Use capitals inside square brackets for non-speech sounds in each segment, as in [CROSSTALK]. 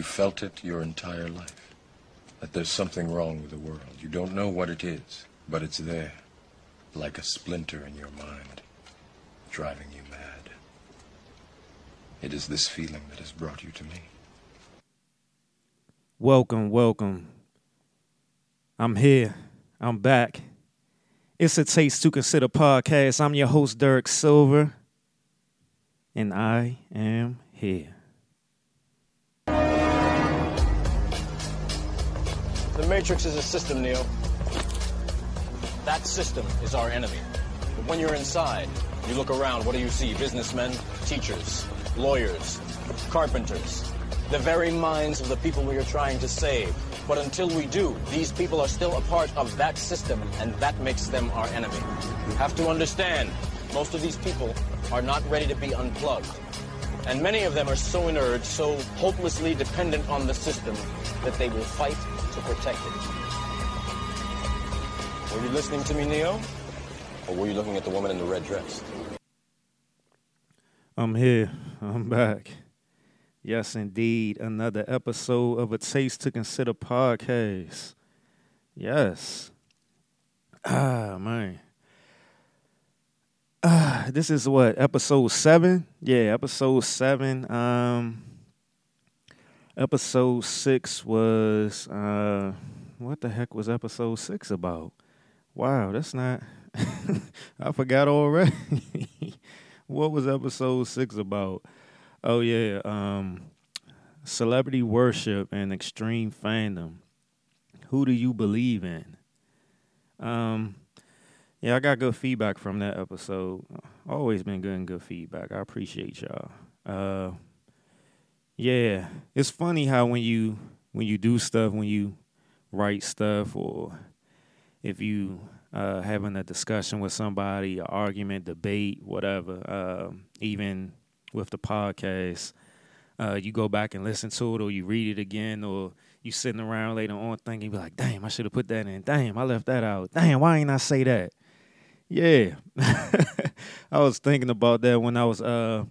You felt it your entire life. That there's something wrong with the world. You don't know what it is, but it's there. Like a splinter in your mind, driving you mad. It is this feeling that has brought you to me. Welcome, welcome. I'm here. I'm back. It's a Taste to Consider podcast. I'm your host, Derek Silver, and I am here. The Matrix is a system, Neo. That system is our enemy. But when you're inside, you look around, what do you see? Businessmen, teachers, lawyers, carpenters. The very minds of the people we are trying to save. But until we do, these people are still a part of that system, and that makes them our enemy. You have to understand, most of these people are not ready to be unplugged. And many of them are so inert, so hopelessly dependent on the system, that they will fight to protect it. Were you listening to me, Neo? Or were you looking at the woman in the red dress? I'm here. I'm back. Yes, indeed. Another episode of a Taste to Consider podcast. Yes. Ah, man. Ah, this is what episode seven. Yeah, episode seven. Um, episode six was uh, what the heck was episode six about? Wow, that's not. [LAUGHS] I forgot already. [LAUGHS] what was episode six about? Oh yeah, um, celebrity worship and extreme fandom. Who do you believe in? Um, yeah, I got good feedback from that episode. Always been good and good feedback. I appreciate y'all. Uh, yeah, it's funny how when you when you do stuff, when you write stuff, or if you uh, having a discussion with somebody, an argument, debate, whatever, uh, even with the podcast, uh, you go back and listen to it, or you read it again, or you sitting around later on thinking, be like, "Damn, I should have put that in. Damn, I left that out. Damn, why ain't I say that?" Yeah, [LAUGHS] I was thinking about that when I was uh,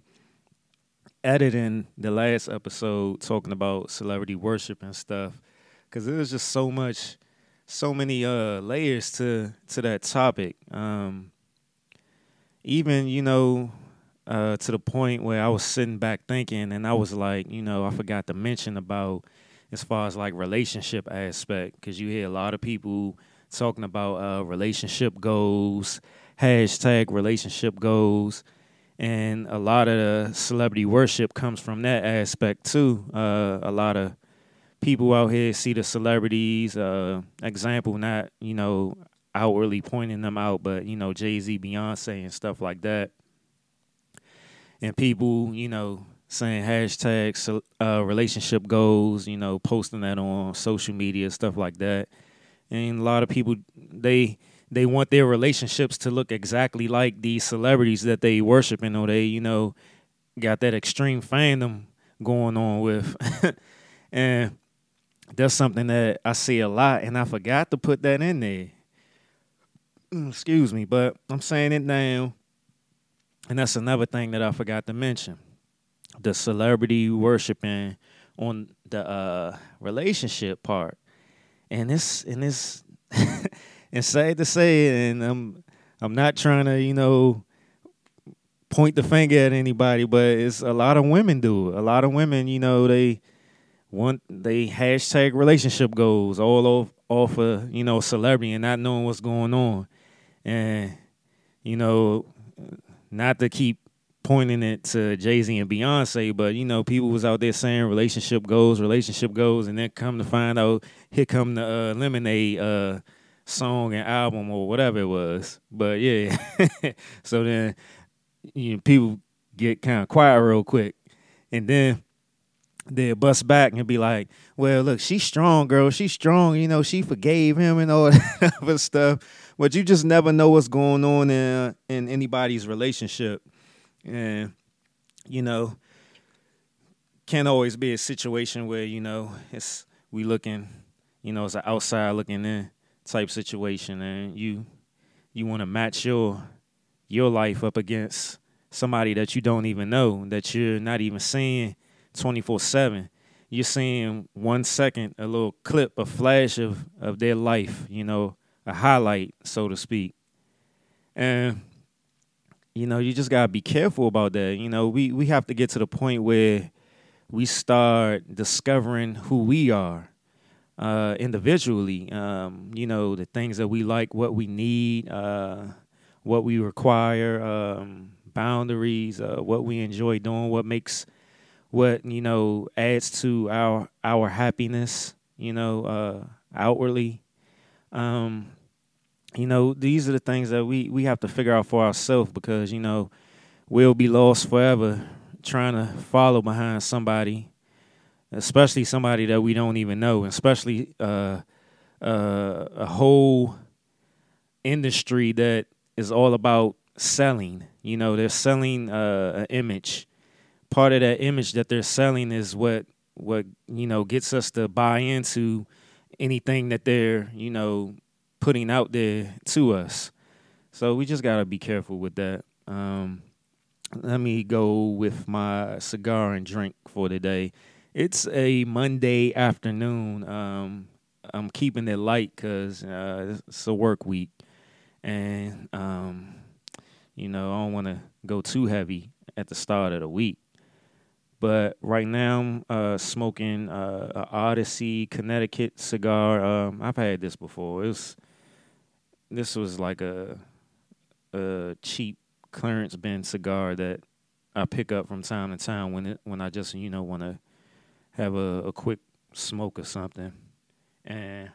editing the last episode, talking about celebrity worship and stuff, because was just so much, so many uh, layers to to that topic. Um, even you know uh, to the point where I was sitting back thinking, and I was like, you know, I forgot to mention about as far as like relationship aspect, because you hear a lot of people talking about uh, relationship goals, hashtag relationship goals, and a lot of the celebrity worship comes from that aspect too. Uh, a lot of people out here see the celebrities, uh, example, not you know outwardly pointing them out, but you know Jay Z, Beyonce, and stuff like that and people, you know, saying hashtags, uh, relationship goals, you know, posting that on social media, stuff like that. And a lot of people, they they want their relationships to look exactly like these celebrities that they worshiping, or they, you know, got that extreme fandom going on with. [LAUGHS] and that's something that I see a lot, and I forgot to put that in there. Mm, excuse me, but I'm saying it now and that's another thing that I forgot to mention. The celebrity worshiping on the uh, relationship part. And this and [LAUGHS] it's and sad to say, and I'm I'm not trying to, you know, point the finger at anybody, but it's a lot of women do. A lot of women, you know, they want they hashtag relationship goals all off off of, you know, celebrity and not knowing what's going on. And, you know, not to keep pointing it to Jay Z and Beyonce, but you know, people was out there saying relationship goals, relationship goals, and then come to find out, here come the uh, Lemonade uh, song and album or whatever it was. But yeah, [LAUGHS] so then you know, people get kind of quiet real quick, and then they bust back and be like, "Well, look, she's strong, girl. She's strong. You know, she forgave him and all [LAUGHS] that other stuff." But you just never know what's going on in in anybody's relationship, and you know, can't always be a situation where you know it's we looking, you know, it's an outside looking in type situation, and you you want to match your your life up against somebody that you don't even know that you're not even seeing 24 7 you're seeing one second a little clip, a flash of of their life, you know, a highlight, so to speak, and you know you just gotta be careful about that. You know, we we have to get to the point where we start discovering who we are uh, individually. Um, you know, the things that we like, what we need, uh, what we require, um, boundaries, uh, what we enjoy doing, what makes, what you know, adds to our our happiness. You know, uh, outwardly. Um, you know, these are the things that we we have to figure out for ourselves because you know we'll be lost forever trying to follow behind somebody especially somebody that we don't even know, especially uh, uh, a whole industry that is all about selling. You know, they're selling uh, an image. Part of that image that they're selling is what what you know gets us to buy into anything that they're you know putting out there to us. So we just gotta be careful with that. Um, let me go with my cigar and drink for today. It's a Monday afternoon. Um, I'm keeping it light because uh, it's a work week, and um, you know I don't want to go too heavy at the start of the week. But right now I'm uh, smoking uh, a Odyssey Connecticut cigar. Um, I've had this before. It was this was like a a cheap clearance bin cigar that I pick up from time to time when it when I just you know want to have a, a quick smoke or something, and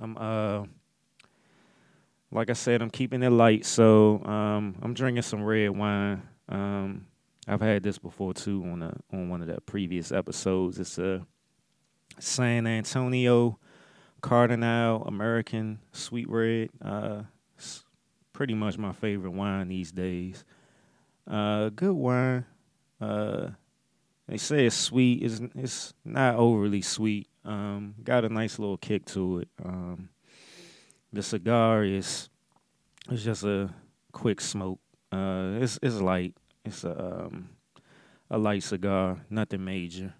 I'm uh like I said, I'm keeping it light, so um, I'm drinking some red wine. Um, I've had this before too on a, on one of the previous episodes. It's a San Antonio Cardinal American Sweet Red. Uh, pretty much my favorite wine these days. Uh, good wine. Uh, they say it's sweet. It's it's not overly sweet. Um, got a nice little kick to it. Um, the cigar is it's just a quick smoke. Uh, it's it's light. It's a um, a light cigar, nothing major.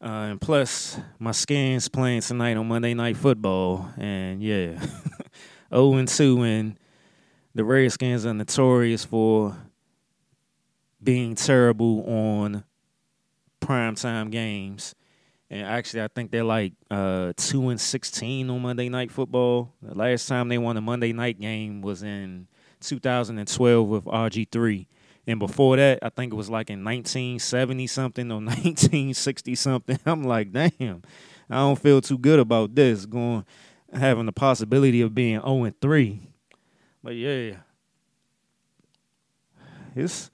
Uh, and plus, my Skins playing tonight on Monday Night Football, and yeah, 0 [LAUGHS] and 2, and the Redskins are notorious for being terrible on primetime games. And actually, I think they're like uh, two and sixteen on Monday Night Football. The last time they won a Monday night game was in 2012 with RG3, and before that, I think it was like in 1970 something or [LAUGHS] 1960 something. I'm like, damn, I don't feel too good about this going having the possibility of being 0 and 3. But yeah, it's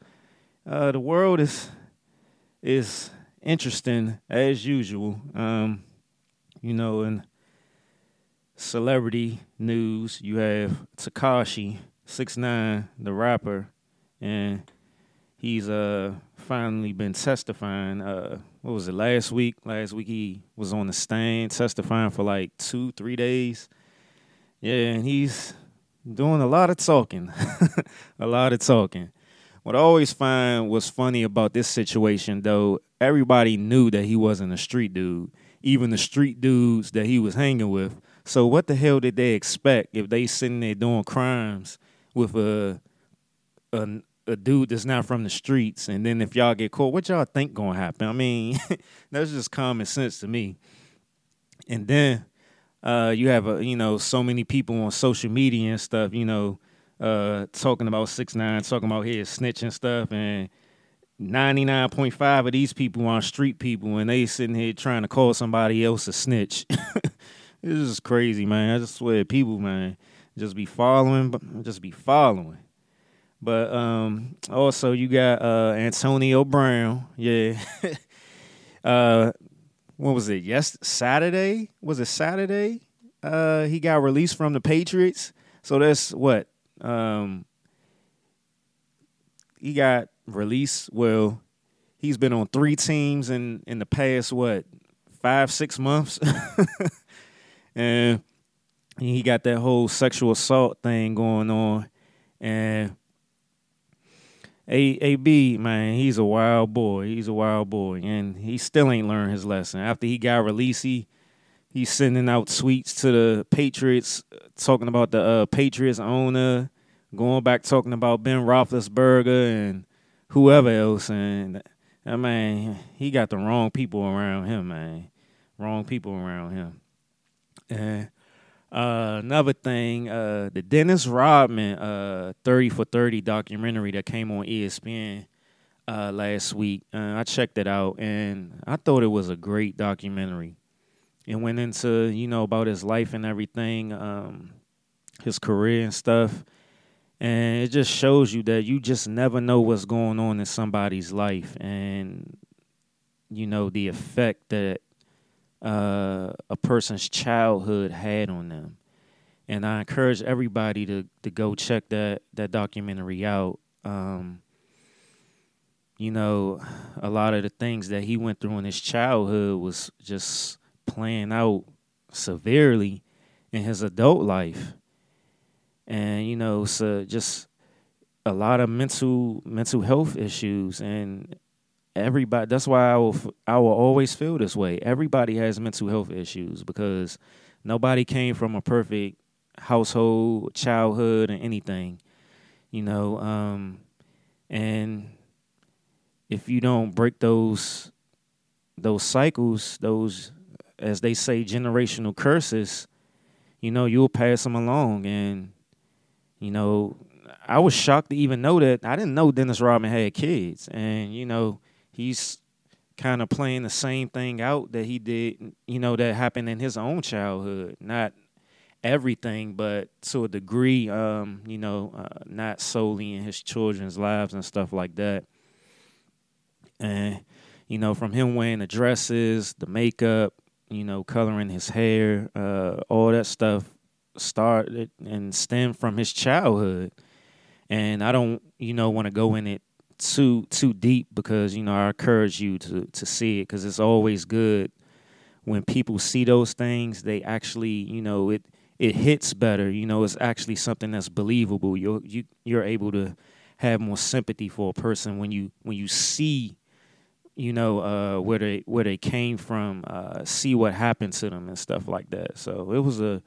uh, the world is is interesting as usual. Um, you know, in celebrity news, you have Tekashi Six Nine, the rapper, and he's uh finally been testifying. Uh, what was it last week? Last week he was on the stand testifying for like two, three days. Yeah, and he's doing a lot of talking, [LAUGHS] a lot of talking. What I always find was funny about this situation, though, everybody knew that he wasn't a street dude, even the street dudes that he was hanging with. So what the hell did they expect if they sitting there doing crimes with a a, a dude that's not from the streets, and then if y'all get caught, what y'all think gonna happen? I mean, [LAUGHS] that's just common sense to me. And then uh, you have a you know so many people on social media and stuff, you know uh, talking about six nine, talking about his snitching stuff, and ninety nine point five of these people are street people, and they sitting here trying to call somebody else a snitch. [LAUGHS] this is crazy, man. I just swear, people, man, just be following, just be following. But um, also you got uh, Antonio Brown, yeah. [LAUGHS] uh, what was it? Yes, Saturday was it Saturday? Uh, he got released from the Patriots. So that's what um, he got released. Well, he's been on three teams in in the past what five six months, [LAUGHS] and he got that whole sexual assault thing going on, and A A B man, he's a wild boy. He's a wild boy, and he still ain't learned his lesson. After he got released, he he's sending out tweets to the Patriots, talking about the uh, Patriots owner, going back talking about Ben Roethlisberger and whoever else, and I mean he got the wrong people around him, man. Wrong people around him. And uh, another thing, uh, the Dennis Rodman uh, 30 for 30 documentary that came on ESPN uh, last week. Uh, I checked it out and I thought it was a great documentary. It went into, you know, about his life and everything, um, his career and stuff. And it just shows you that you just never know what's going on in somebody's life and, you know, the effect that uh, a person's childhood had on them. And I encourage everybody to to go check that that documentary out. Um, you know, a lot of the things that he went through in his childhood was just playing out severely in his adult life. And you know, so just a lot of mental mental health issues and everybody that's why I will I will always feel this way. Everybody has mental health issues because nobody came from a perfect household, childhood and anything. You know, um and if you don't break those those cycles, those as they say generational curses, you know, you'll pass them along and you know, I was shocked to even know that I didn't know Dennis Rodman had kids and you know, he's kind of playing the same thing out that he did, you know, that happened in his own childhood. Not everything, but to a degree, um, you know, uh, not solely in his children's lives and stuff like that. And, you know, from him wearing the dresses, the makeup, you know, coloring his hair, uh, all that stuff started and stemmed from his childhood. And I don't, you know, want to go in it too too deep because you know I encourage you to to see it because it's always good when people see those things. They actually you know it it hits better. You know it's actually something that's believable. You're you you're able to have more sympathy for a person when you when you see you know uh, where they where they came from, uh, see what happened to them and stuff like that. So it was a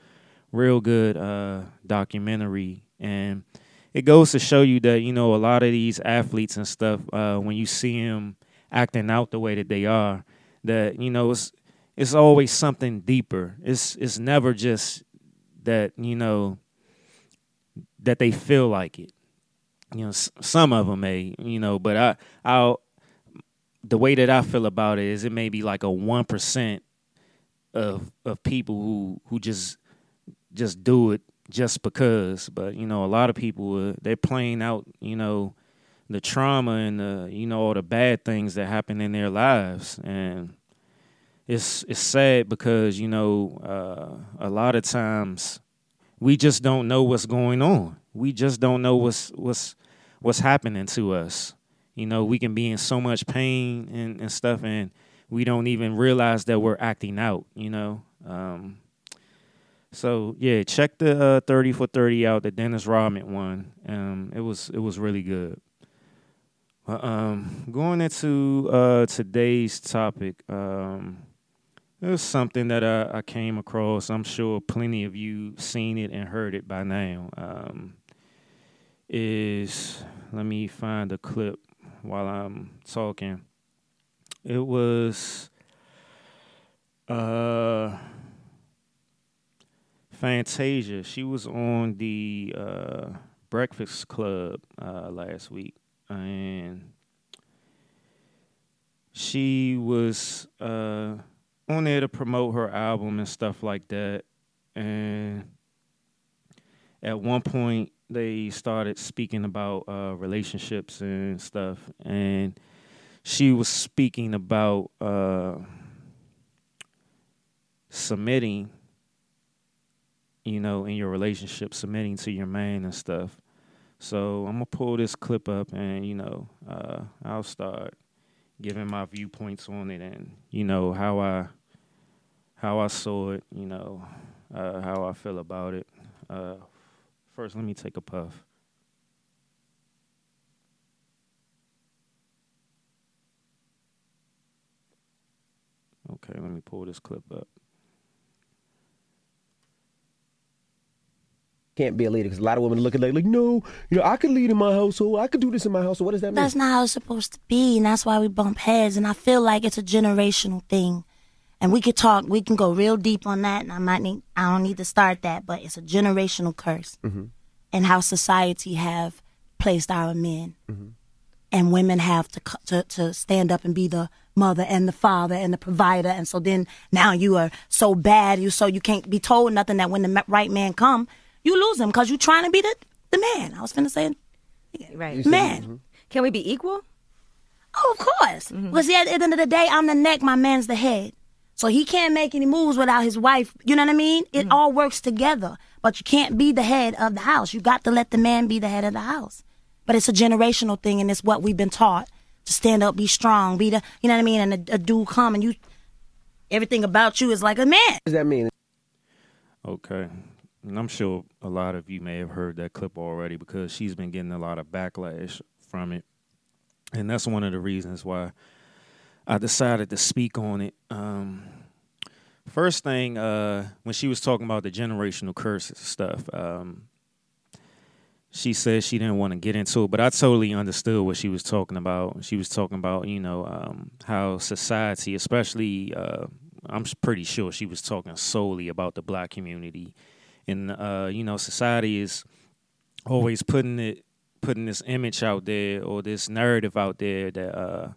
real good uh, documentary. And it goes to show you that you know a lot of these athletes and stuff uh, when you see them acting out the way that they are that you know it's it's always something deeper. It's it's never just that you know that they feel like it. You know s- some of them may you know but i i the way that i feel about it is it may be like a 1% of of people who who just just do it just because. But you know, a lot of people uh, they're playing out, you know, the trauma and the you know all the bad things that happen in their lives, and it's it's sad because you know uh, a lot of times we just don't know what's going on. We just don't know what's what's what's happening to us. You know, we can be in so much pain and, and stuff, and we don't even realize that we're acting out. You know. Um, so yeah, check the uh, thirty for thirty out, the Dennis Rodman one. Um, it was it was really good. um, going into uh, today's topic, um, it was something that I, I, came across. I'm sure plenty of you seen it and heard it by now. Um, is let me find a clip while I'm talking. It was uh Fantasia, she was on the uh, Breakfast Club uh, last week, and she was uh, on there to promote her album and stuff like that. And at one point, they started speaking about uh, relationships and stuff, and she was speaking about uh, submitting you know, in your relationship, submitting to your man and stuff. So I'm gonna pull this clip up, and you know, uh, I'll start giving my viewpoints on it, and you know how I how I saw it, you know, uh, how I feel about it. Uh, first, let me take a puff. Okay, let me pull this clip up. Can't be a leader because a lot of women look at it like, no, you know, I could lead in my household. I could do this in my household. What does that mean? That's not how it's supposed to be, and that's why we bump heads. And I feel like it's a generational thing. And we could talk, we can go real deep on that. And I might need, I don't need to start that, but it's a generational curse, mm-hmm. and how society have placed our men, mm-hmm. and women have to, to to stand up and be the mother and the father and the provider. And so then now you are so bad, you so you can't be told nothing. That when the right man come, you lose him because you're trying to be the, the man. I was finna say, right, man. Mm-hmm. Can we be equal? Oh, of course. Mm-hmm. But at the end of the day, I'm the neck, my man's the head. So he can't make any moves without his wife. You know what I mean? It mm-hmm. all works together. But you can't be the head of the house. You got to let the man be the head of the house. But it's a generational thing, and it's what we've been taught to stand up, be strong, be the, you know what I mean? And a, a dude come and you, everything about you is like a man. What does that mean? Okay and I'm sure a lot of you may have heard that clip already because she's been getting a lot of backlash from it. And that's one of the reasons why I decided to speak on it. Um, first thing, uh, when she was talking about the generational curses stuff, um, she said she didn't want to get into it, but I totally understood what she was talking about. She was talking about, you know, um, how society, especially, uh, I'm pretty sure she was talking solely about the black community and uh, you know, society is always putting it putting this image out there or this narrative out there that uh,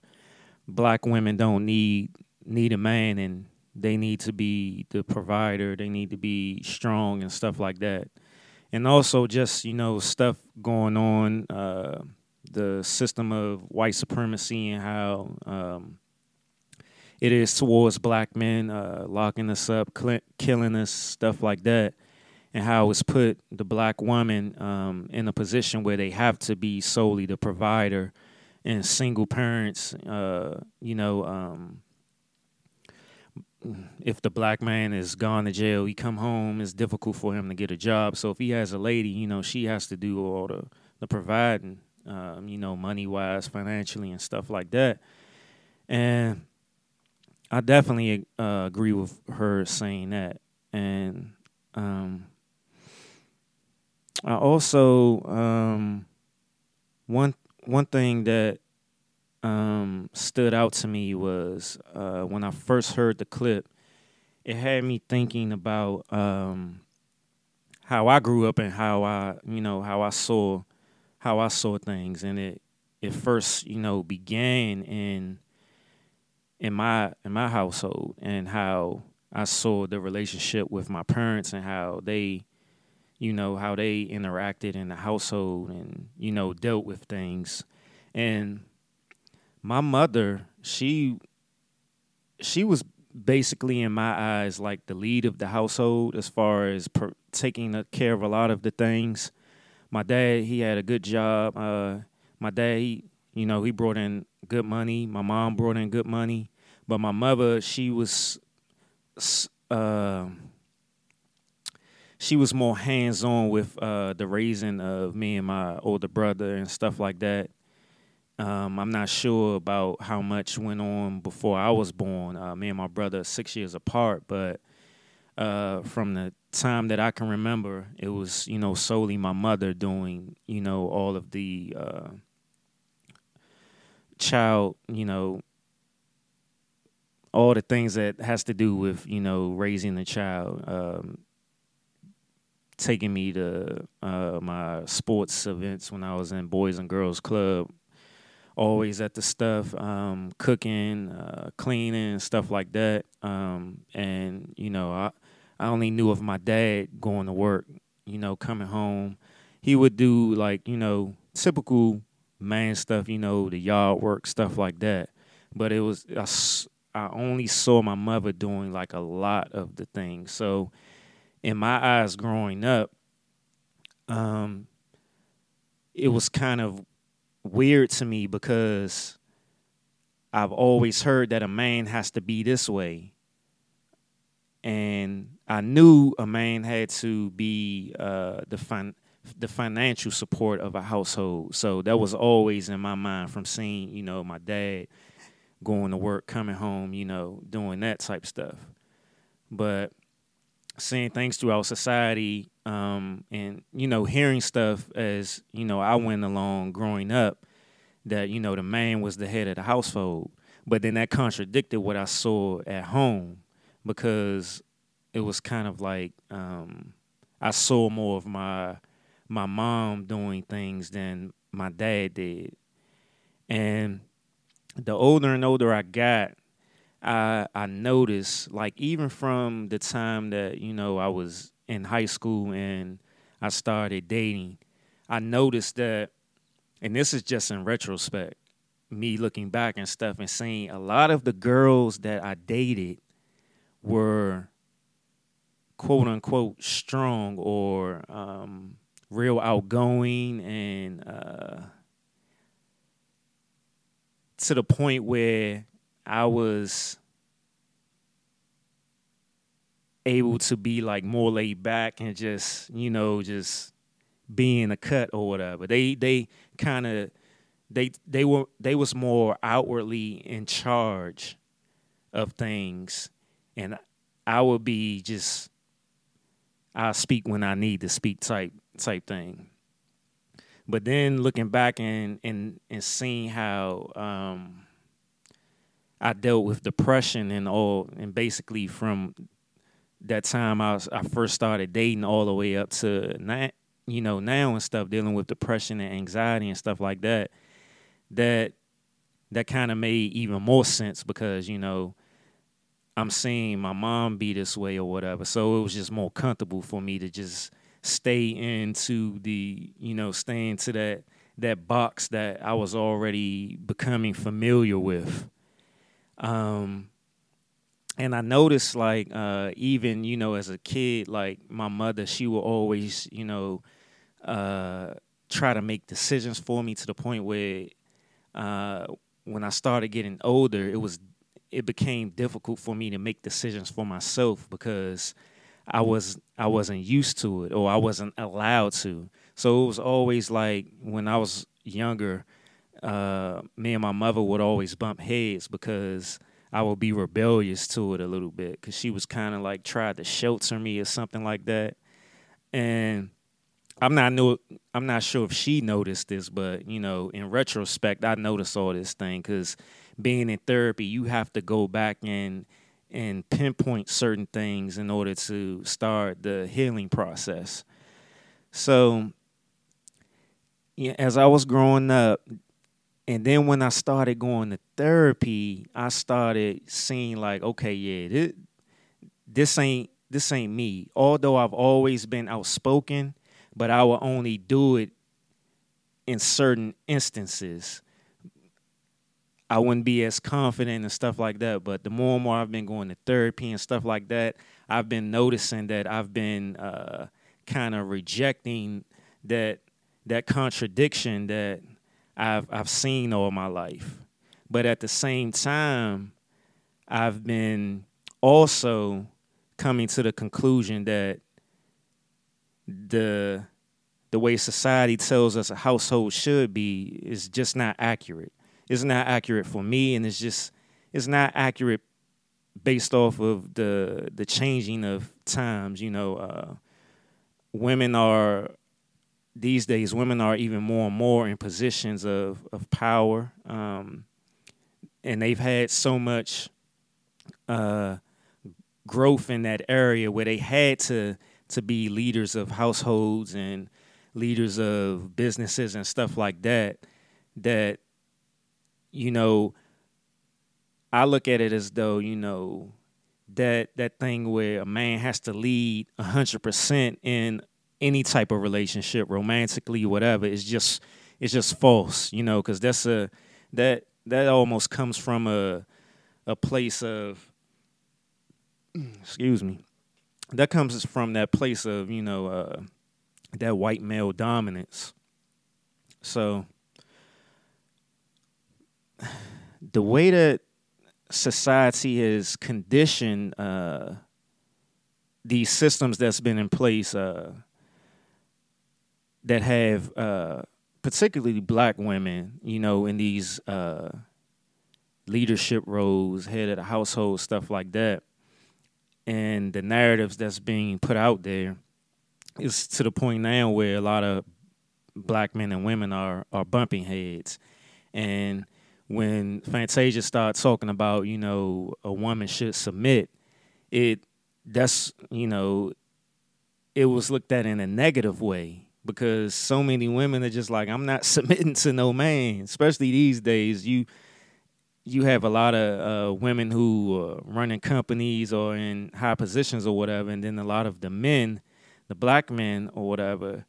black women don't need need a man and they need to be the provider, they need to be strong and stuff like that. And also just, you know, stuff going on, uh, the system of white supremacy and how um, it is towards black men, uh, locking us up, cl- killing us, stuff like that and how it's put the black woman um, in a position where they have to be solely the provider and single parents uh, you know um, if the black man is gone to jail he come home it's difficult for him to get a job. So if he has a lady you know she has to do all the the providing um, you know money wise financially and stuff like that. And i definitely uh, agree with her saying that. And um, I also um, one one thing that um, stood out to me was uh, when I first heard the clip. It had me thinking about um, how I grew up and how I, you know, how I saw how I saw things, and it it first, you know, began in in my in my household and how I saw the relationship with my parents and how they you know, how they interacted in the household and, you know, dealt with things. And my mother, she she was basically in my eyes like the lead of the household as far as per- taking care of a lot of the things. My dad, he had a good job. Uh, my dad, he, you know, he brought in good money. My mom brought in good money, but my mother, she was uh, she was more hands on with uh, the raising of me and my older brother and stuff like that. Um, I'm not sure about how much went on before I was born. Uh, me and my brother are six years apart, but uh, from the time that I can remember, it was you know solely my mother doing you know all of the uh, child you know all the things that has to do with you know raising a child. Um, taking me to uh, my sports events when I was in Boys and Girls Club. Always at the stuff, um, cooking, uh, cleaning, stuff like that. Um, and you know, I I only knew of my dad going to work. You know, coming home, he would do like you know typical man stuff. You know, the yard work stuff like that. But it was I, I only saw my mother doing like a lot of the things. So in my eyes growing up, um, it was kind of weird to me because I've always heard that a man has to be this way. And I knew a man had to be uh, the fin- the financial support of a household. So that was always in my mind from seeing, you know, my dad going to work, coming home, you know, doing that type of stuff. But seeing things throughout society, um, and you know, hearing stuff as you know, I went along growing up that you know the man was the head of the household, but then that contradicted what I saw at home because it was kind of like um, I saw more of my my mom doing things than my dad did, and the older and older I got, I I noticed like even from the time that you know I was in high school and I started dating, I noticed that, and this is just in retrospect, me looking back and stuff and seeing a lot of the girls that I dated were quote unquote strong or um, real outgoing and uh, to the point where I was able to be like more laid back and just you know just being a cut or whatever. They they kind of they they were they was more outwardly in charge of things, and I would be just I speak when I need to speak type type thing. But then looking back and and and seeing how um, I dealt with depression and all, and basically from that time I was, I first started dating all the way up to now, you know, now and stuff, dealing with depression and anxiety and stuff like that. That that kind of made even more sense because you know I'm seeing my mom be this way or whatever, so it was just more comfortable for me to just stay into the you know stay into that that box that I was already becoming familiar with. Um, and I noticed like uh, even you know as a kid, like my mother, she would always you know uh, try to make decisions for me to the point where uh, when I started getting older, it was it became difficult for me to make decisions for myself because I was I wasn't used to it or I wasn't allowed to. So it was always like when I was younger, uh, me and my mother would always bump heads because I would be rebellious to it a little bit because she was kind of like tried to shelter me or something like that. And I'm not know I'm not sure if she noticed this, but you know, in retrospect, I noticed all this thing because being in therapy, you have to go back and and pinpoint certain things in order to start the healing process. So, yeah, as I was growing up, and then when I started going to therapy, I started seeing like, okay, yeah, this, this ain't this ain't me. Although I've always been outspoken, but I will only do it in certain instances. I wouldn't be as confident and stuff like that. But the more and more I've been going to therapy and stuff like that, I've been noticing that I've been uh, kind of rejecting that that contradiction that I've I've seen all my life. But at the same time, I've been also coming to the conclusion that the the way society tells us a household should be is just not accurate it's not accurate for me, and it's just it's not accurate based off of the the changing of times. You know, uh, women are these days women are even more and more in positions of of power, um, and they've had so much uh, growth in that area where they had to to be leaders of households and leaders of businesses and stuff like that that you know, I look at it as though, you know, that that thing where a man has to lead hundred percent in any type of relationship, romantically, whatever, is just it's just false, you know, because that's a that that almost comes from a a place of [CLEARS THROAT] excuse me that comes from that place of you know uh, that white male dominance. So [SIGHS] the way that society has conditioned uh, these systems that's been in place uh, that have uh, particularly black women, you know, in these uh, leadership roles, head of the household, stuff like that. And the narratives that's being put out there is to the point now where a lot of black men and women are are bumping heads. And when Fantasia starts talking about, you know, a woman should submit, it that's you know, it was looked at in a negative way because so many women are just like, I'm not [LAUGHS] submitting to no man. Especially these days, you you have a lot of uh, women who are running companies or in high positions or whatever, and then a lot of the men, the black men or whatever,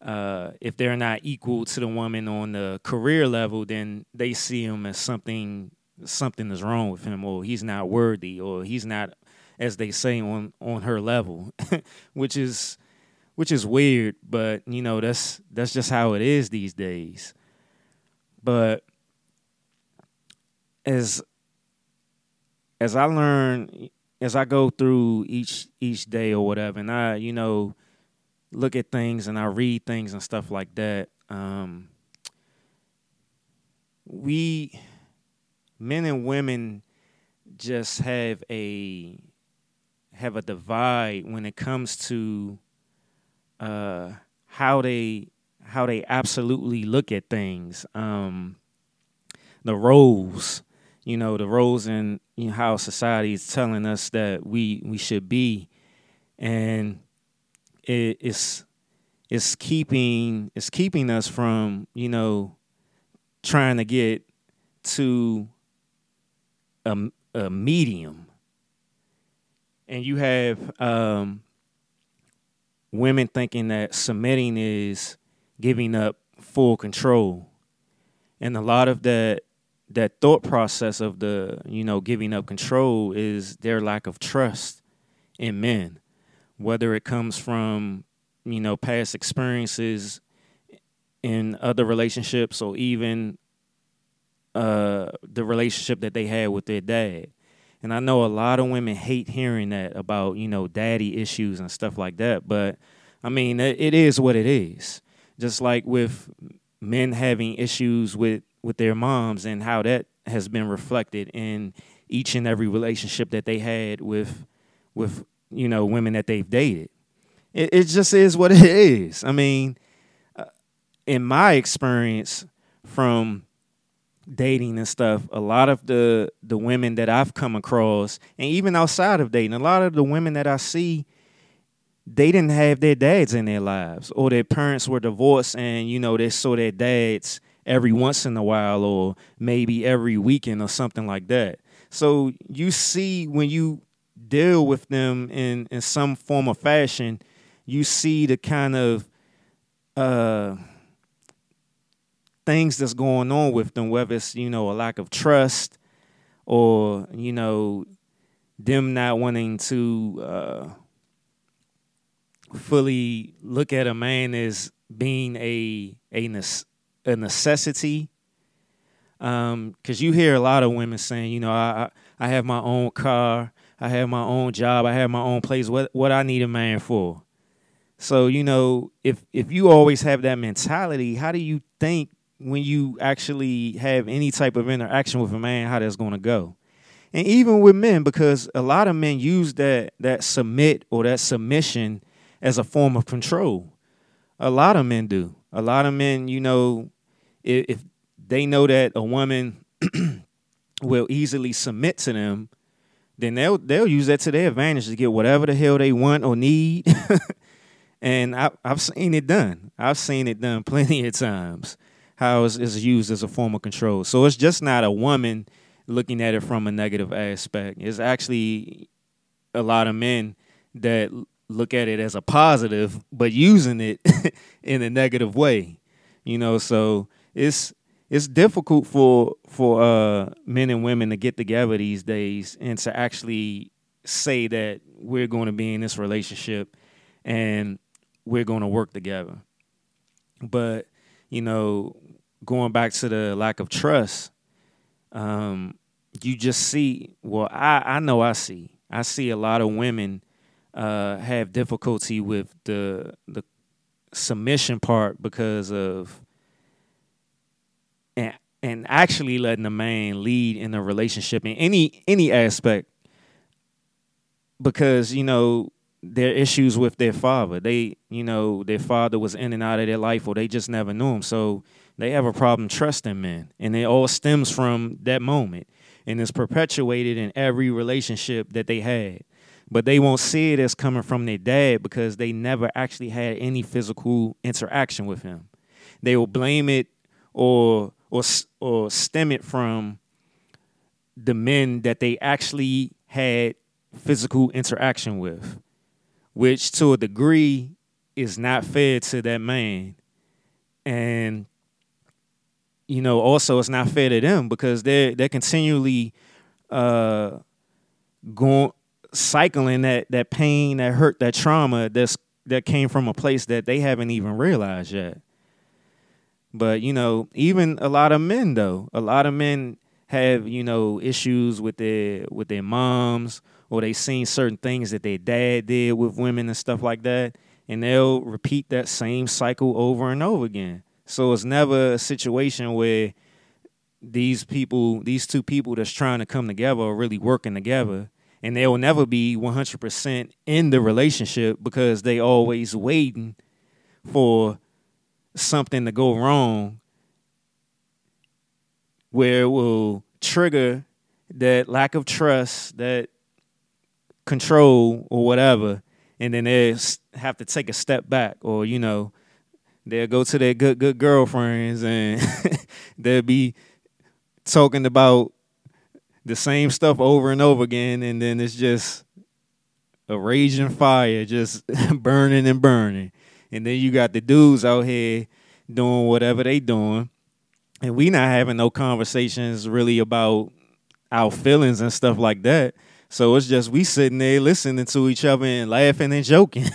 uh, if they're not equal to the woman on the career level, then they see him as something something is wrong with him, or he's not worthy, or he's not, as they say, on on her level, [LAUGHS] which is which is weird, but you know that's that's just how it is these days. But as as I learn as I go through each each day or whatever, and I you know look at things and I read things and stuff like that. Um, we men and women just have a have a divide when it comes to uh, how they how they absolutely look at things. Um, the roles, you know, the roles in you know, how society is telling us that we we should be, and it, it's it's keeping it's keeping us from you know trying to get to a, a medium and you have um, women thinking that submitting is giving up full control and a lot of that that thought process of the you know giving up control is their lack of trust in men whether it comes from you know past experiences in other relationships or even uh, the relationship that they had with their dad. And I know a lot of women hate hearing that about you know daddy issues and stuff like that, but I mean it, is what it is. Just like with men having issues with with their moms and how that has been reflected in each and every relationship that they had with with you know women that they've dated. It, it just is what it [LAUGHS] is. I mean, uh, in my experience from dating and stuff, a lot of the the women that I've come across, and even outside of dating, a lot of the women that I see, they didn't have their dads in their lives, or their parents were divorced, and you know they saw their dads every once in a while, or maybe every weekend, or something like that. So you see when you deal with them in in some form of fashion, you see the kind of uh, things that's going on with them, whether it's you know a lack of trust or you know them not wanting to uh, fully look at a man as being a a, a necessity. Because um, you hear a lot of women saying, you know, I I have my own car, I have my own job, I have my own place. What what I need a man for? So you know, if if you always have that mentality, how do you think when you actually have any type of interaction with a man, how that's going to go? And even with men, because a lot of men use that that submit or that submission as a form of control. A lot of men do. A lot of men, you know, if, if they know that a woman [CLEARS THROAT] will easily submit to them, then they'll they'll use that to their advantage to get whatever the hell they want or need. [LAUGHS] and I, have seen it done. I've seen it done [LAUGHS] plenty of times. How it's, it's used as a form of control. So it's just not a woman looking at it from a negative aspect. It's actually a lot of men that look at it as a positive, but using it [LAUGHS] in a negative way. You know, so it's it's difficult for for uh, men and women to get together these days and to actually say that we're going to be in this relationship and we're going to work together. But you know, going back to the lack of trust, um, you just see. Well, I I know I see. I see a lot of women uh, have difficulty with the the submission part because of and and actually letting the man lead in a relationship in any any aspect because you know their issues with their father they you know their father was in and out of their life or they just never knew him so they have a problem trusting men and it all stems from that moment. And it's perpetuated in every relationship that they had. But they won't see it as coming from their dad because they never actually had any physical interaction with him. They will blame it or or or stem it from the men that they actually had physical interaction with, which to a degree is not fair to that man. And you know, also it's not fair to them because they're they're continually uh going cycling that that pain, that hurt, that trauma that's that came from a place that they haven't even realized yet. But you know, even a lot of men though, a lot of men have you know issues with their with their moms or they seen certain things that their dad did with women and stuff like that, and they'll repeat that same cycle over and over again. So it's never a situation where these people, these two people that's trying to come together are really working together. And they will never be 100% in the relationship because they always waiting for something to go wrong where it will trigger that lack of trust, that control or whatever, and then they have to take a step back, or you know, they'll go to their good good girlfriends and [LAUGHS] they'll be talking about the same stuff over and over again, and then it's just a raging fire, just [LAUGHS] burning and burning. And then you got the dudes out here doing whatever they doing. And we not having no conversations really about our feelings and stuff like that. So it's just we sitting there listening to each other and laughing and joking.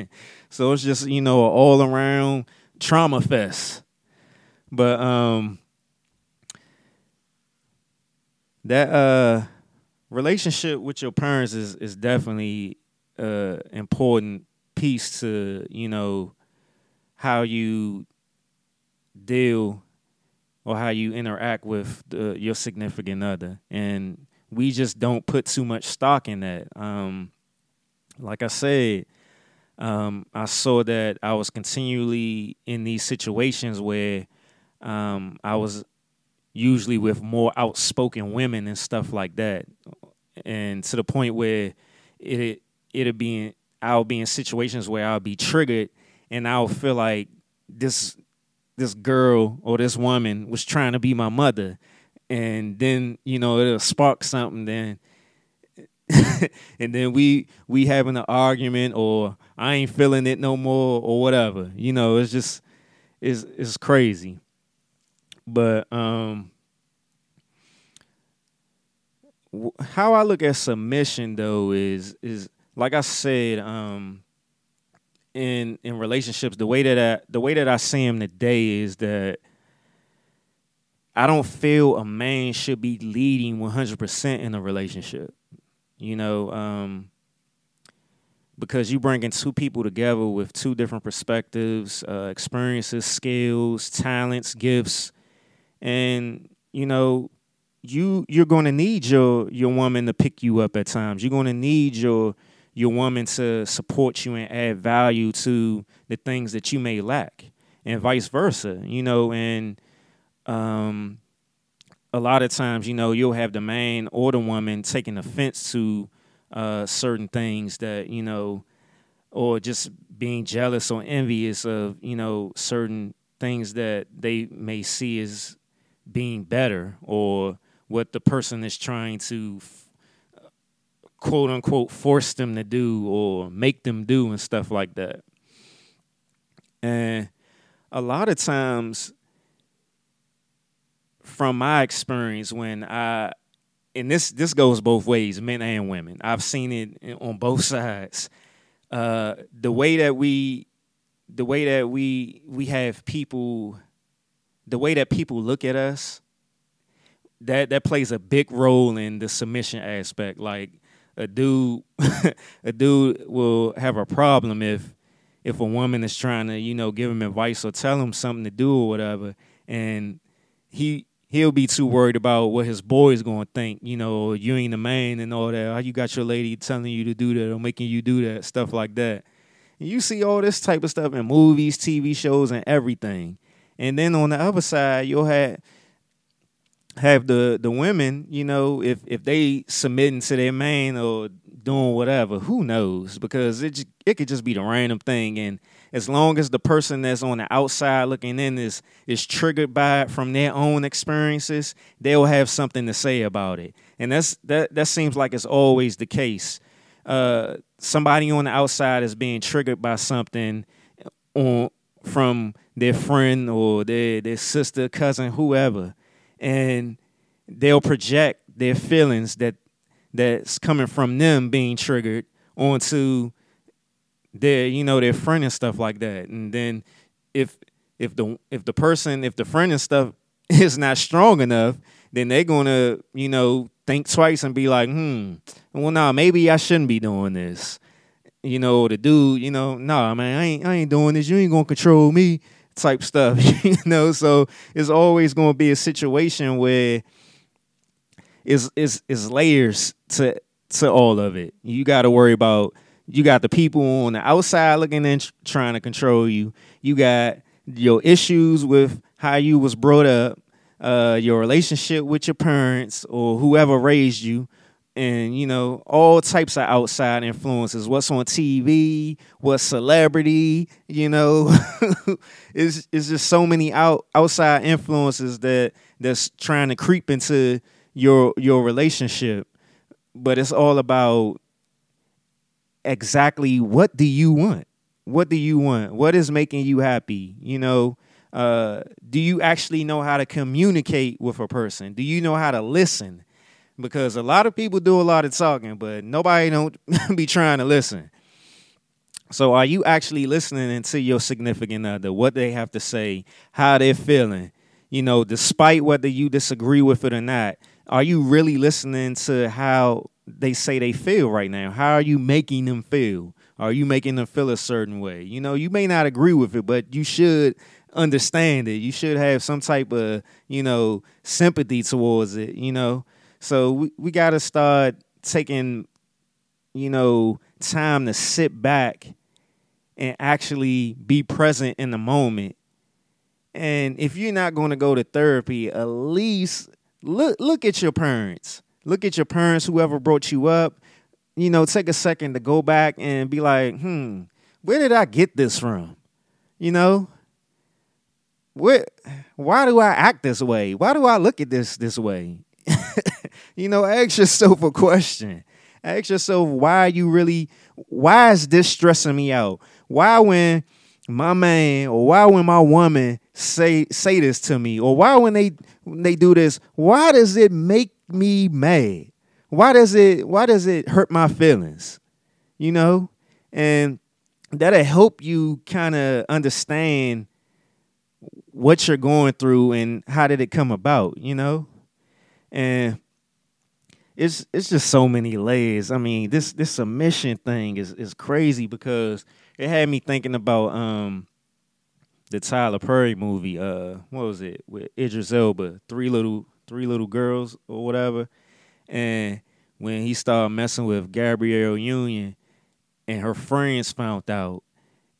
[LAUGHS] so it's just, you know, all around trauma fest. But um that uh relationship with your parents is is definitely uh important piece to you know how you deal or how you interact with the, your significant other and we just don't put too much stock in that um, like i said um, i saw that i was continually in these situations where um, i was usually with more outspoken women and stuff like that. And to the point where it it'll be I'll be in situations where I'll be triggered and I'll feel like this this girl or this woman was trying to be my mother. And then you know it'll spark something then [LAUGHS] and then we we having an argument or I ain't feeling it no more or whatever you know it's just it's it's crazy but um how I look at submission though is is like I said, um, in in relationships, the way that I the way that I see him today is that I don't feel a man should be leading 100% in a relationship. You know, um, because you bringing two people together with two different perspectives, uh, experiences, skills, talents, gifts, and you know, you you're going to need your your woman to pick you up at times. You're going to need your your woman to support you and add value to the things that you may lack and vice versa you know and um, a lot of times you know you'll have the man or the woman taking offense to uh, certain things that you know or just being jealous or envious of you know certain things that they may see as being better or what the person is trying to quote unquote force them to do or make them do and stuff like that. And a lot of times from my experience when I and this this goes both ways, men and women. I've seen it on both [LAUGHS] sides. Uh, the way that we the way that we we have people the way that people look at us that that plays a big role in the submission aspect like a dude [LAUGHS] a dude will have a problem if if a woman is trying to you know give him advice or tell him something to do or whatever and he he'll be too worried about what his boy's gonna think. You know, you ain't the man and all that. How you got your lady telling you to do that or making you do that stuff like that. And you see all this type of stuff in movies, TV shows, and everything. And then on the other side, you'll have have the the women, you know, if if they submitting to their man or doing whatever, who knows? Because it it could just be the random thing, and as long as the person that's on the outside looking in is is triggered by it from their own experiences, they'll have something to say about it, and that's that that seems like it's always the case. Uh, somebody on the outside is being triggered by something on from their friend or their their sister, cousin, whoever and they'll project their feelings that that's coming from them being triggered onto their you know their friend and stuff like that and then if if the if the person if the friend and stuff [LAUGHS] is not strong enough then they're gonna you know think twice and be like hmm well nah maybe i shouldn't be doing this you know the dude you know nah man i ain't i ain't doing this you ain't gonna control me type stuff, [LAUGHS] you know. So it's always going to be a situation where is is is layers to to all of it. You got to worry about you got the people on the outside looking in trying to control you. You got your issues with how you was brought up, uh, your relationship with your parents or whoever raised you, and you know all types of outside influences. What's on tv what's celebrity? You know [LAUGHS] it's, it's just so many out outside influences that that's trying to creep into your your relationship. But it's all about exactly what do you want? What do you want? What is making you happy? You know uh, do you actually know how to communicate with a person? Do you know how to listen? Because a lot of people do a lot of talking, but nobody don't [LAUGHS] be trying to listen. So are you actually listening to your significant other, what they have to say, how they're feeling? You know, despite whether you disagree with it or not, are you really listening to how they say they feel right now? How are you making them feel? Are you making them feel a certain way? You know, you may not agree with it, but you should understand it. You should have some type of, you know, sympathy towards it, you know. So we, we got to start taking, you know, time to sit back and actually be present in the moment. And if you're not going to go to therapy, at least look look at your parents. Look at your parents, whoever brought you up. You know, take a second to go back and be like, hmm, where did I get this from? You know, where why do I act this way? Why do I look at this this way? [LAUGHS] you know, ask yourself a question. Ask yourself why you really why is this stressing me out? Why when my man or why when my woman say say this to me or why when they when they do this, why does it make me mad? Why does it why does it hurt my feelings? You know? And that'll help you kind of understand what you're going through and how did it come about, you know? And it's it's just so many layers. I mean, this this submission thing is is crazy because it had me thinking about um the Tyler Perry movie. Uh, what was it with Idris Elba? Three little three little girls or whatever. And when he started messing with Gabrielle Union, and her friends found out,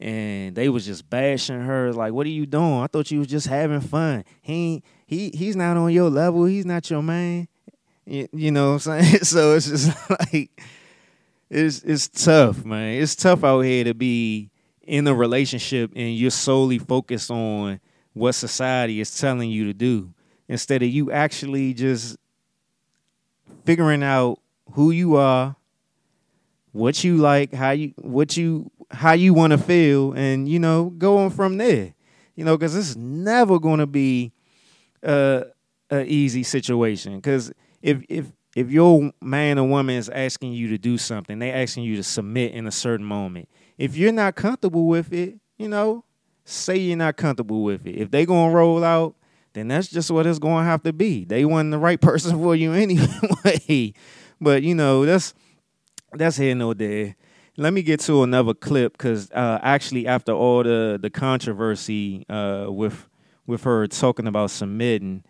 and they was just bashing her like, "What are you doing? I thought you was just having fun. He he he's not on your level. He's not your man." You, you know what I'm saying? [LAUGHS] So it's just [LAUGHS] like it's it's tough, man. It's tough out here to be in a relationship and you're solely focused on what society is telling you to do instead of you actually just figuring out who you are, what you like, how you what you how you want to feel and you know going from there. You know, cuz it's never going to be uh, a easy situation cuz if if if your man or woman is asking you to do something, they asking you to submit in a certain moment. If you're not comfortable with it, you know, say you're not comfortable with it. If they gonna roll out, then that's just what it's gonna have to be. They weren't the right [LAUGHS] person for you anyway. but you know, that's that's here no there. Let me get to another clip because uh, actually, after all the the controversy uh, with with her talking about submitting,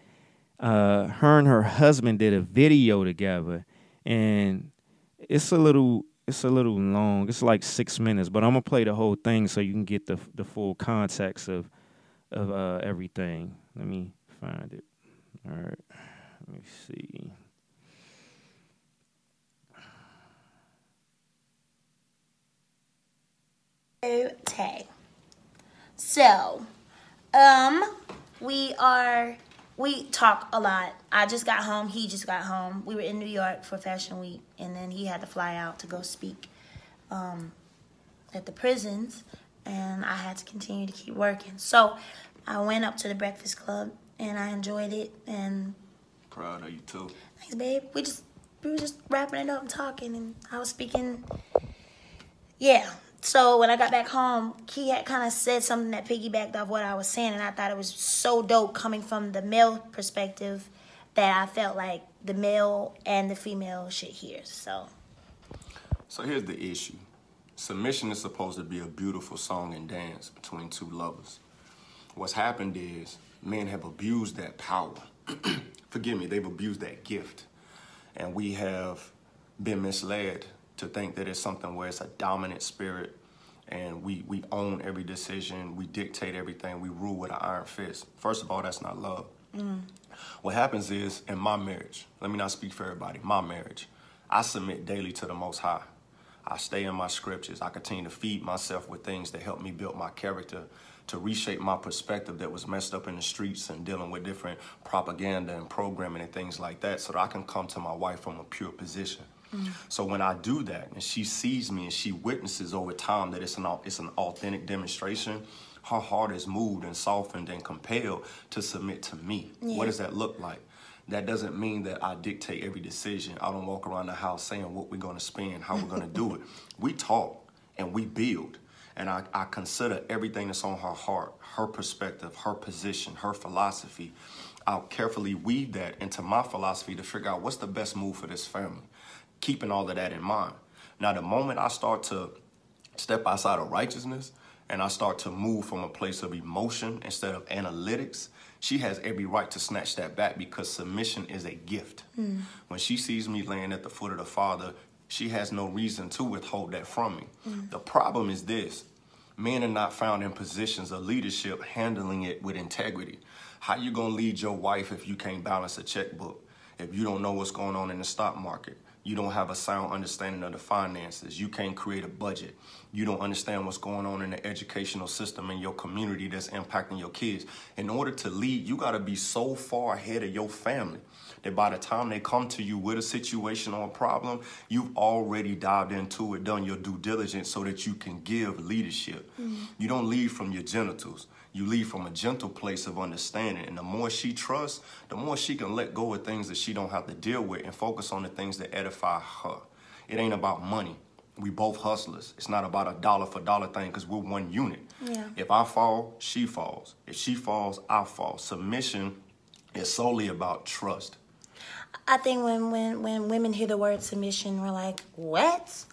uh, her and her husband did a video together, and it's a little it's a little long. It's like six minutes, but I'm gonna play the whole thing so you can get the the full context of of uh, everything. Let me find it. All right, let me see. Okay. So, um, we are we talk a lot. I just got home. He just got home. We were in New York for Fashion Week, and then he had to fly out to go speak um, at the prisons, and I had to continue to keep working. So, I went up to the Breakfast Club, and I enjoyed it. And Proud of you too. thanks, babe. We just we were just wrapping it up and talking, and I was speaking. Yeah. So when I got back home, he had kind of said something that piggybacked off what I was saying, and I thought it was so dope coming from the male perspective that I felt like the male and the female should hear. So So here's the issue. Submission is supposed to be a beautiful song and dance between two lovers. What's happened is men have abused that power. [CLEARS THROAT] Forgive me, they've abused that gift. And we have been misled to think that it's something where it's a dominant spirit and we, we own every decision, we dictate everything, we rule with an iron fist. First of all, that's not love. Mm. What happens is in my marriage, let me not speak for everybody, my marriage, I submit daily to the Most High. I stay in my scriptures. I continue to feed myself with things that help me build my character, to reshape my perspective that was messed up in the streets and dealing with different propaganda and programming and things like that, so that I can come to my wife from a pure position. Mm. So when I do that, and she sees me and she witnesses over time that it's an it's an authentic demonstration, her heart is moved and softened and compelled to submit to me. What does that look like? That doesn't mean that I dictate every decision. I don't walk around the house saying what we're going to spend, how we're going to do it. We talk and we build. And I, I consider everything that's on her heart, her perspective, her position, her philosophy. I'll carefully weave that into my philosophy to figure out what's the best move for this family, keeping all of that in mind. Now, the moment I start to step outside of righteousness and I start to move from a place of emotion instead of analytics, she has every right to snatch that back because submission is a gift. Hmm. When she sees me laying at the foot of the Father, she has no reason to withhold that from me. Hmm. The problem is this men are not found in positions of leadership handling it with integrity. How you gonna lead your wife if you can't balance a checkbook? If you don't know what's going on in the stock market? You don't have a sound understanding of the finances. You can't create a budget. You don't understand what's going on in the educational system in your community that's impacting your kids. In order to lead, you got to be so far ahead of your family that by the time they come to you with a situation or a problem, you've already dived into it, done your due diligence so that you can give leadership. Mm-hmm. You don't lead from your genitals. You lead from a gentle place of understanding. And the more she trusts, the more she can let go of things that she don't have to deal with and focus on the things that edify her. It ain't about money. We both hustlers. It's not about a dollar for dollar thing because we're one unit. Yeah. If I fall, she falls. If she falls, I fall. Submission is solely about trust. I think when when when women hear the word submission, we're like, what?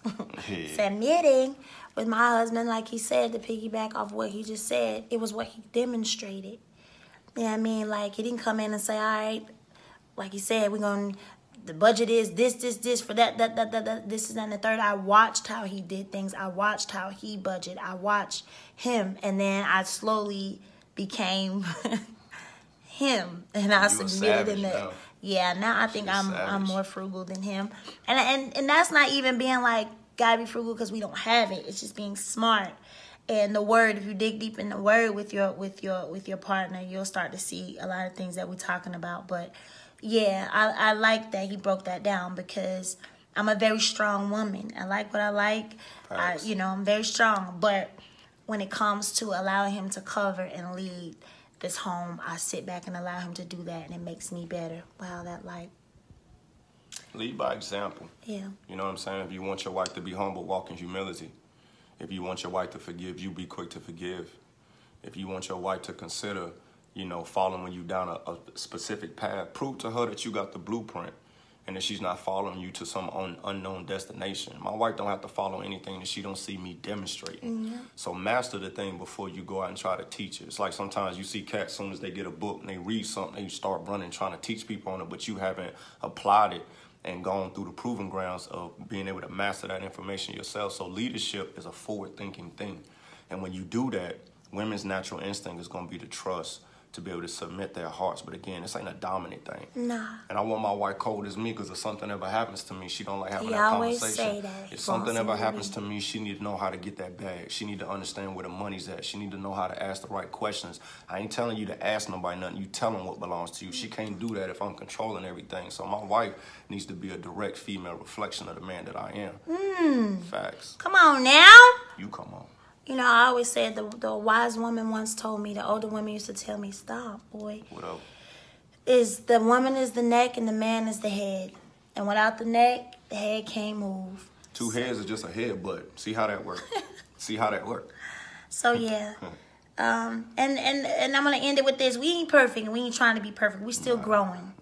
Yeah. [LAUGHS] Submitting. With my husband, like he said, to piggyback off what he just said, it was what he demonstrated. You know what I mean? Like he didn't come in and say, all right, like he said, we're going to the budget is this, this, this for that, that, that, that, that, this is and the third. I watched how he did things. I watched how he budget. I watched him, and then I slowly became [LAUGHS] him, and I You submitted in that. now. Yeah, now I think She's I'm I'm more frugal than him, and and and that's not even being like gotta be frugal because we don't have it. It's just being smart. And the word, if you dig deep in the word with your with your with your partner, you'll start to see a lot of things that we're talking about. But yeah, I, I like that he broke that down because I'm a very strong woman. I like what I like. I, you know, I'm very strong. But when it comes to allowing him to cover and lead this home, I sit back and allow him to do that, and it makes me better. Wow, that like, Lead by example. yeah, You know what I'm saying? If you want your wife to be humble, walk in humility. If you want your wife to forgive you, be quick to forgive. If you want your wife to consider, you know, following you down a, a specific path, prove to her that you got the blueprint. and that she's not following you to some un- unknown destination. My wife don't have to follow anything that she don't see me demonstrating. Mm-hmm. So master the thing before you go out and try to teach it. It's like sometimes you see cats, soon as they get a book and they read something, they start running trying to teach people on it, but you haven't applied it and gone through the proving grounds of being able to master that information yourself. So leadership is a forward thinking thing. And when you do that, women's natural instinct is going to be to trust, to be able to submit their hearts. But again, this ain't a dominant thing. Nah. And I want my wife cold as me because if something ever happens to me, she don't like having He that always conversation. say that. If something ever happens to me, she need to know how to get that bag. She need to understand where the money's at. She need to know how to ask the right questions. I ain't telling you to ask nobody nothing. You tell them what belongs to you. She can't do that if I'm controlling everything. So my wife needs to be a direct female reflection of the man that I am. Hmm. Facts. Come on now. You come on. You know, I always said the the wise woman once told me, the older women used to tell me, "Stop, boy. What up? Is the woman is the neck and the man is the head, and without the neck, the head can't move." Two heads is just a head, but see how that works. [LAUGHS] see how that works. So yeah. [LAUGHS] Um, and, and and I'm gonna end it with this. We ain't perfect and we ain't trying to be perfect. We still growing.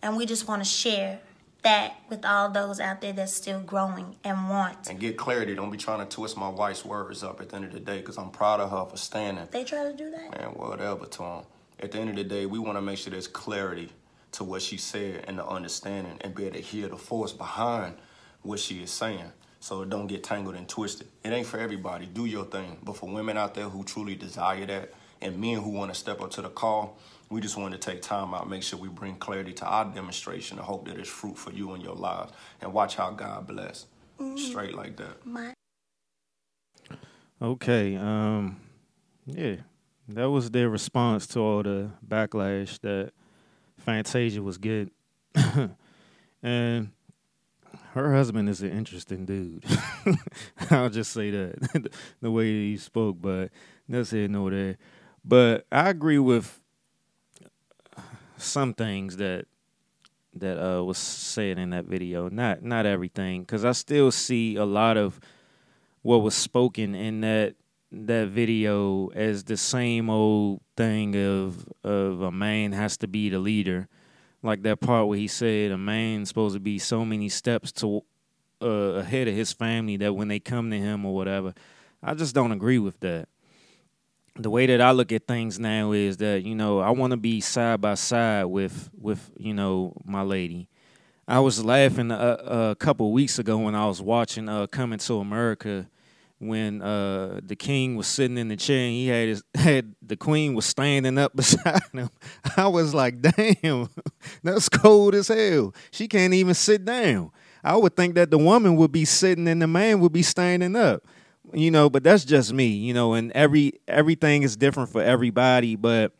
And we just wanna share that with all those out there that's still growing and want. And get clarity. Don't be trying to twist my wife's words up at the end of the day because I'm proud of her for standing. They try to do that. Man, whatever, Tom. At the end of the day, we want to make sure there's clarity to what she said and the understanding and be able to hear the force behind what she is saying so it don't get tangled and twisted. It ain't for everybody. Do your thing. But for women out there who truly desire that and men who want to step up to the call, we just want to take time out, make sure we bring clarity to our demonstration and hope that it's fruit for you in your lives and watch how God bless. Straight like that. My Okay. Um. Yeah, that was their response to all the backlash that Fantasia was getting, [LAUGHS] and her husband is an interesting dude. [LAUGHS] I'll just say that [LAUGHS] the way he spoke, but that's here nor there. But I agree with some things that that uh, was said in that video. Not not everything, because I still see a lot of what was spoken in that that video as the same old thing of of a man has to be the leader. Like that part where he said a man's supposed to be so many steps to uh, ahead of his family that when they come to him or whatever. I just don't agree with that. The way that I look at things now is that you know I want to be side by side with with you know my lady. I was laughing a, a couple weeks ago when I was watching uh, Coming to America when uh, the king was sitting in the chair and he had his [LAUGHS] had the queen was standing up [LAUGHS] beside him. I was like, damn, [LAUGHS] that's cold as hell. She can't even sit down. I would think that the woman would be sitting and the man would be standing up. You know, but that's just me, you know, and every everything is different for everybody, but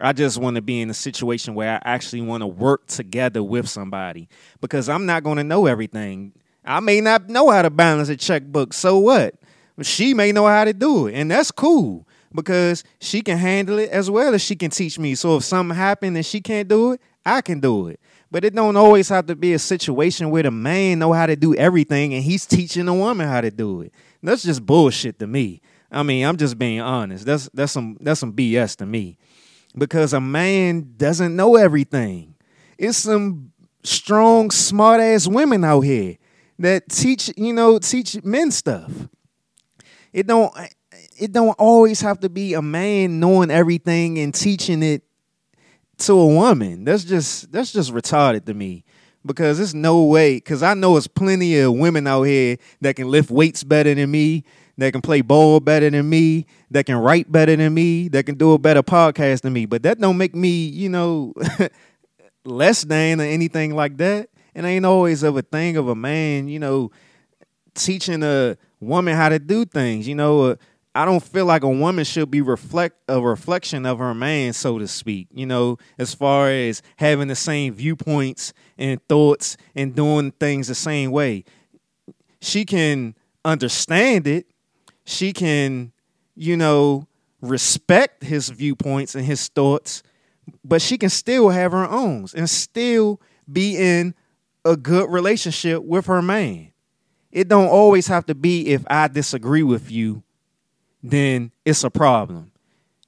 I just want to be in a situation where I actually want to work together with somebody because I'm not going to know everything. I may not know how to balance a checkbook. So what? She may know how to do it, and that's cool because she can handle it as well as she can teach me. So if something happened and she can't do it, I can do it. But it don't always have to be a situation where the man know how to do everything and he's teaching the woman how to do it. That's just bullshit to me. I mean, I'm just being honest. That's that's some that's some BS to me. Because a man doesn't know everything. It's some strong, smart ass women out here that teach, you know, teach men stuff. It don't it don't always have to be a man knowing everything and teaching it to a woman. That's just that's just retarded to me. Because there's no way, because I know there's plenty of women out here that can lift weights better than me, that can play ball better than me, that can write better than me, that can do a better podcast than me. But that don't make me, you know, [LAUGHS] less than or anything like that. And ain't always of a thing of a man, you know, teaching a woman how to do things. You know, uh, I don't feel like a woman should be reflect a reflection of her man, so to speak. You know, as far as having the same viewpoints and thoughts and doing things the same way. She can understand it. She can, you know, respect his viewpoints and his thoughts, but she can still have her own and still be in a good relationship with her man. It don't always have to be if I disagree with you, then it's a problem.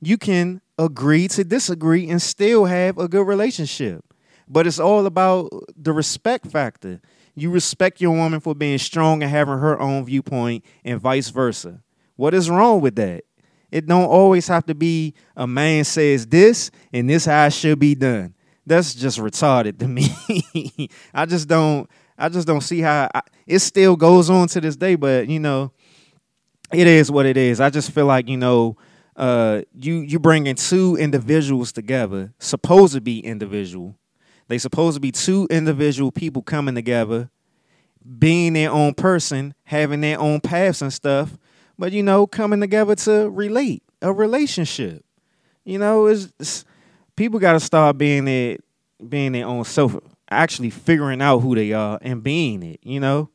You can agree to disagree and still have a good relationship. But it's all about the respect factor. You respect your woman for being strong and having her own viewpoint, and vice versa. What is wrong with that? It don't always have to be a man says this and this how it should be done. That's just retarded to [LAUGHS] me. I just don't. I just don't see how I, it still goes on to this day. But you know, it is what it is. I just feel like you know, uh, you you bringing two individuals together, supposed to be individual. They supposed to be two individual people coming together, being their own person, having their own paths and stuff. But you know, coming together to relate a relationship. You know, it's, people got to start being their being their own self, actually figuring out who they are and being it. You know,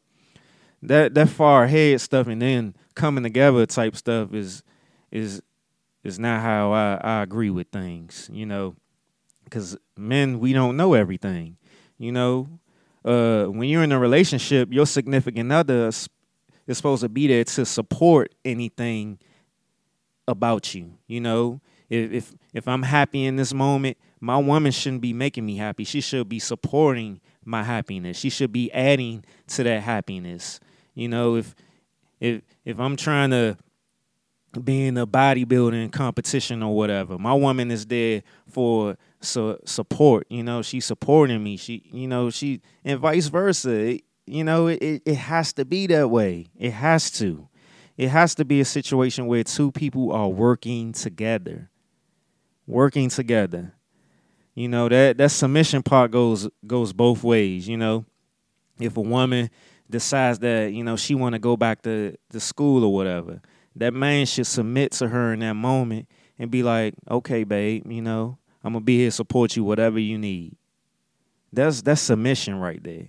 that that far ahead stuff and then coming together type stuff is is is not how I, I agree with things. You know, because men we don't know everything. You know, uh, when you're in a relationship, your significant other is is supposed to be there to support anything about you. You know, if if if I'm happy in this moment, my woman shouldn't be making me happy. She should be supporting my happiness. She should be adding to that happiness. You know, if if if I'm trying to be in a bodybuilding competition or whatever, my woman is there for so support. You know, she's supporting me. She, you know, she and vice versa. It, you know, it it has to be that way. It has to. It has to be a situation where two people are working together. Working together. You know, that that submission part goes goes both ways, you know. If a woman decides that, you know, she want to go back to, to school or whatever, that man should submit to her in that moment and be like, "Okay, babe, you know, I'm gonna be here support you whatever you need." That's that's submission right there.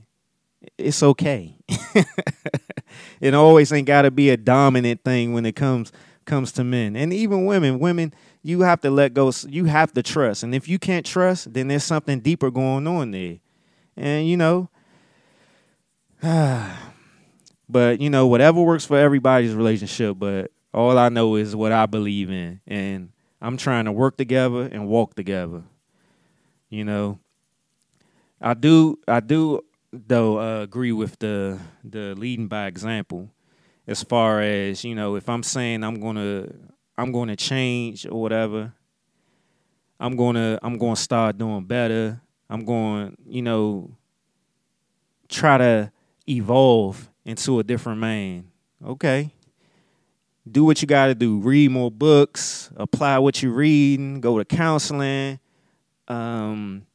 It's okay. [LAUGHS] it always ain't got to be a dominant thing when it comes comes to men and even women. Women, you have to let go. You have to trust, and if you can't trust, then there's something deeper going on there. And you know, [SIGHS] but you know, whatever works for everybody's relationship. But all I know is what I believe in, and I'm trying to work together and walk together. You know, I do. I do though uh, agree with the the leading by example as far as you know if i'm saying i'm gonna i'm gonna change or whatever i'm gonna i'm gonna start doing better i'm going you know try to evolve into a different man. Okay. Do what you gotta do. Read more books. Apply what you're reading. Go to counseling. Um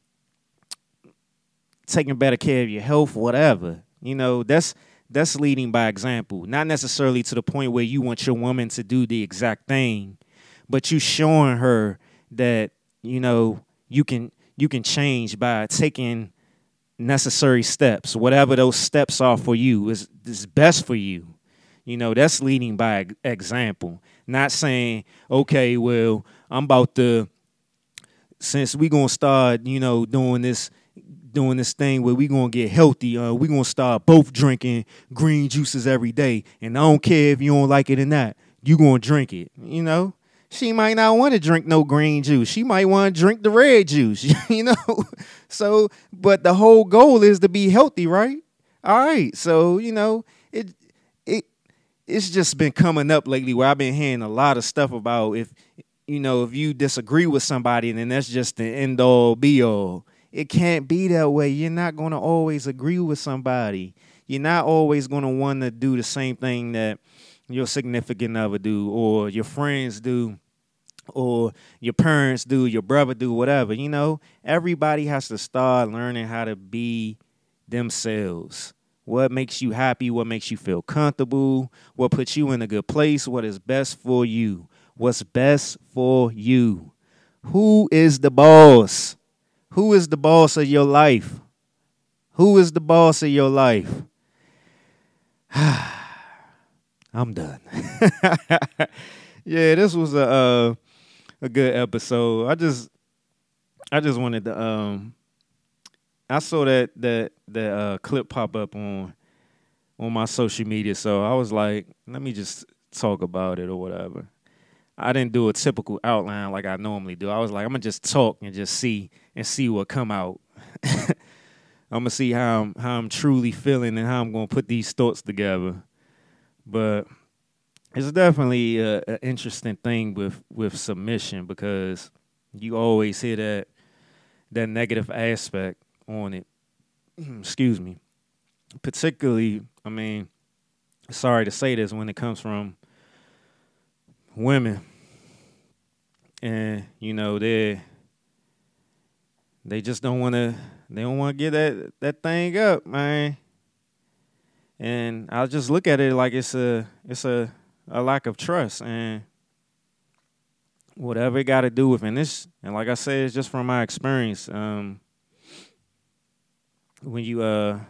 taking better care of your health, whatever. You know, that's that's leading by example. Not necessarily to the point where you want your woman to do the exact thing, but you showing her that, you know, you can you can change by taking necessary steps. Whatever those steps are for you is is best for you. You know, that's leading by example. Not saying, okay, well, I'm about to since we gonna start, you know, doing this doing this thing where we gonna get healthy. Uh, we gonna start both drinking green juices every day, and I don't care if you don't like it or not. You gonna drink it, you know. She might not want to drink no green juice. She might want to drink the red juice, [LAUGHS] you know. So, but the whole goal is to be healthy, right? All right. So, you know, it it it's just been coming up lately where I've been hearing a lot of stuff about if you know if you disagree with somebody, then that's just the end all be all it can't be that way. You're not going to always agree with somebody. You're not always going to want to do the same thing that your significant other do or your friends do or your parents do, your brother do, whatever. You know, everybody has to start learning how to be themselves. What makes you happy? What makes you feel comfortable? What puts you in a good place? What is best for you? What's best for you? Who is the boss? Who is the boss of your life? Who is the boss of your life? [SIGHS] I'm done. [LAUGHS] yeah, this was a uh, a good episode. I just I just wanted to um I saw that that that uh, clip pop up on on my social media, so I was like, let me just talk about it or whatever. I didn't do a typical outline like I normally do. I was like, I'm gonna just talk and just see and see what come out. [LAUGHS] I'm gonna see how I'm how I'm truly feeling and how I'm gonna put these thoughts together. But it's definitely an interesting thing with with submission because you always hear that that negative aspect on it. [CLEARS THROAT] Excuse me. Particularly, I mean, sorry to say this when it comes from women, and you know they they just don't want to they don't want to get that that thing up, man. And I just look at it like it's a it's a a lack of trust and whatever it got to do with and this and like I said, it's just from my experience. Um, when you uh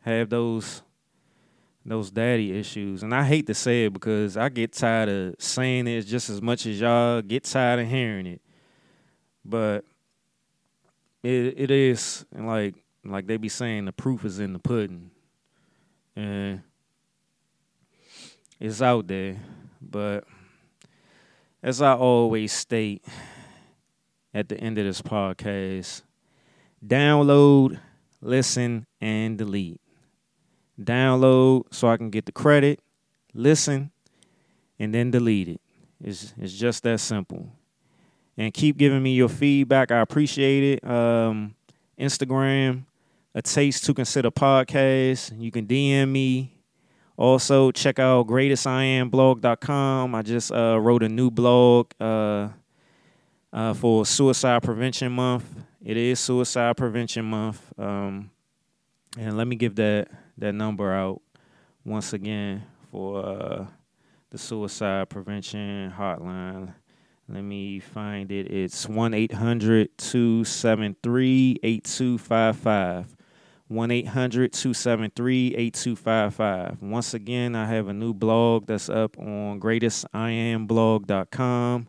have those those daddy issues, and I hate to say it because I get tired of saying it just as much as y'all get tired of hearing it, but it it is like like they be saying the proof is in the pudding, and it's out there. But as I always state at the end of this podcast, download, listen, and delete. Download so I can get the credit, listen, and then delete it. It's, it's just that simple. And keep giving me your feedback. I appreciate it. Um, Instagram, a taste to consider podcast. You can DM me. Also, check out greatestiamblog.com. I just uh, wrote a new blog uh, uh, for Suicide Prevention Month. It is Suicide Prevention Month. Um, and let me give that, that number out once again for uh, the Suicide Prevention Hotline. Let me find it. It's 1 800 273 8255. 1 800 273 8255. Once again, I have a new blog that's up on greatestiamblog.com.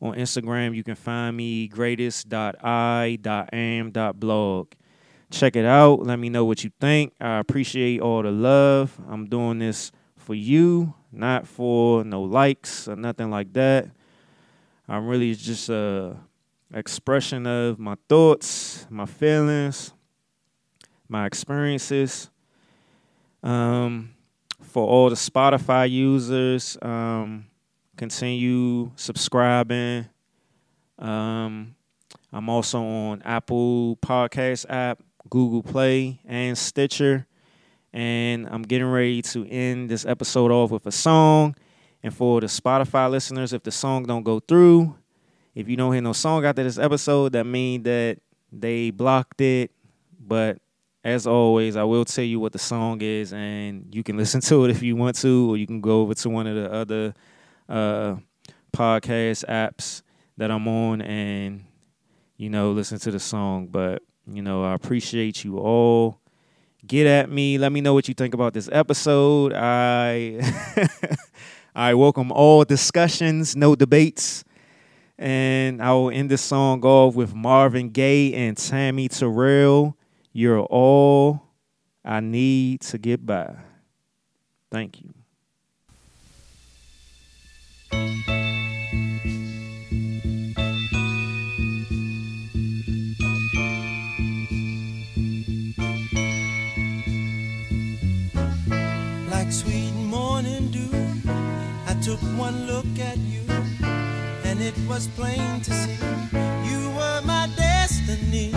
On Instagram, you can find me greatest.i.am.blog. Check it out. Let me know what you think. I appreciate all the love. I'm doing this for you, not for no likes or nothing like that. I'm really just a expression of my thoughts, my feelings, my experiences. Um, for all the Spotify users, um, continue subscribing. Um, I'm also on Apple Podcast app, Google Play, and Stitcher. And I'm getting ready to end this episode off with a song. And for the Spotify listeners, if the song don't go through, if you don't hear no song after this episode, that means that they blocked it. But as always, I will tell you what the song is, and you can listen to it if you want to, or you can go over to one of the other uh, podcast apps that I'm on and you know listen to the song. But you know, I appreciate you all. Get at me. Let me know what you think about this episode. I [LAUGHS] I welcome all discussions, no debates. And I will end this song off with Marvin Gaye and Tammy Terrell. You're all I need to get by. Thank you. like sweet morning dew. I took one look at you, and it was plain to see you were my destiny.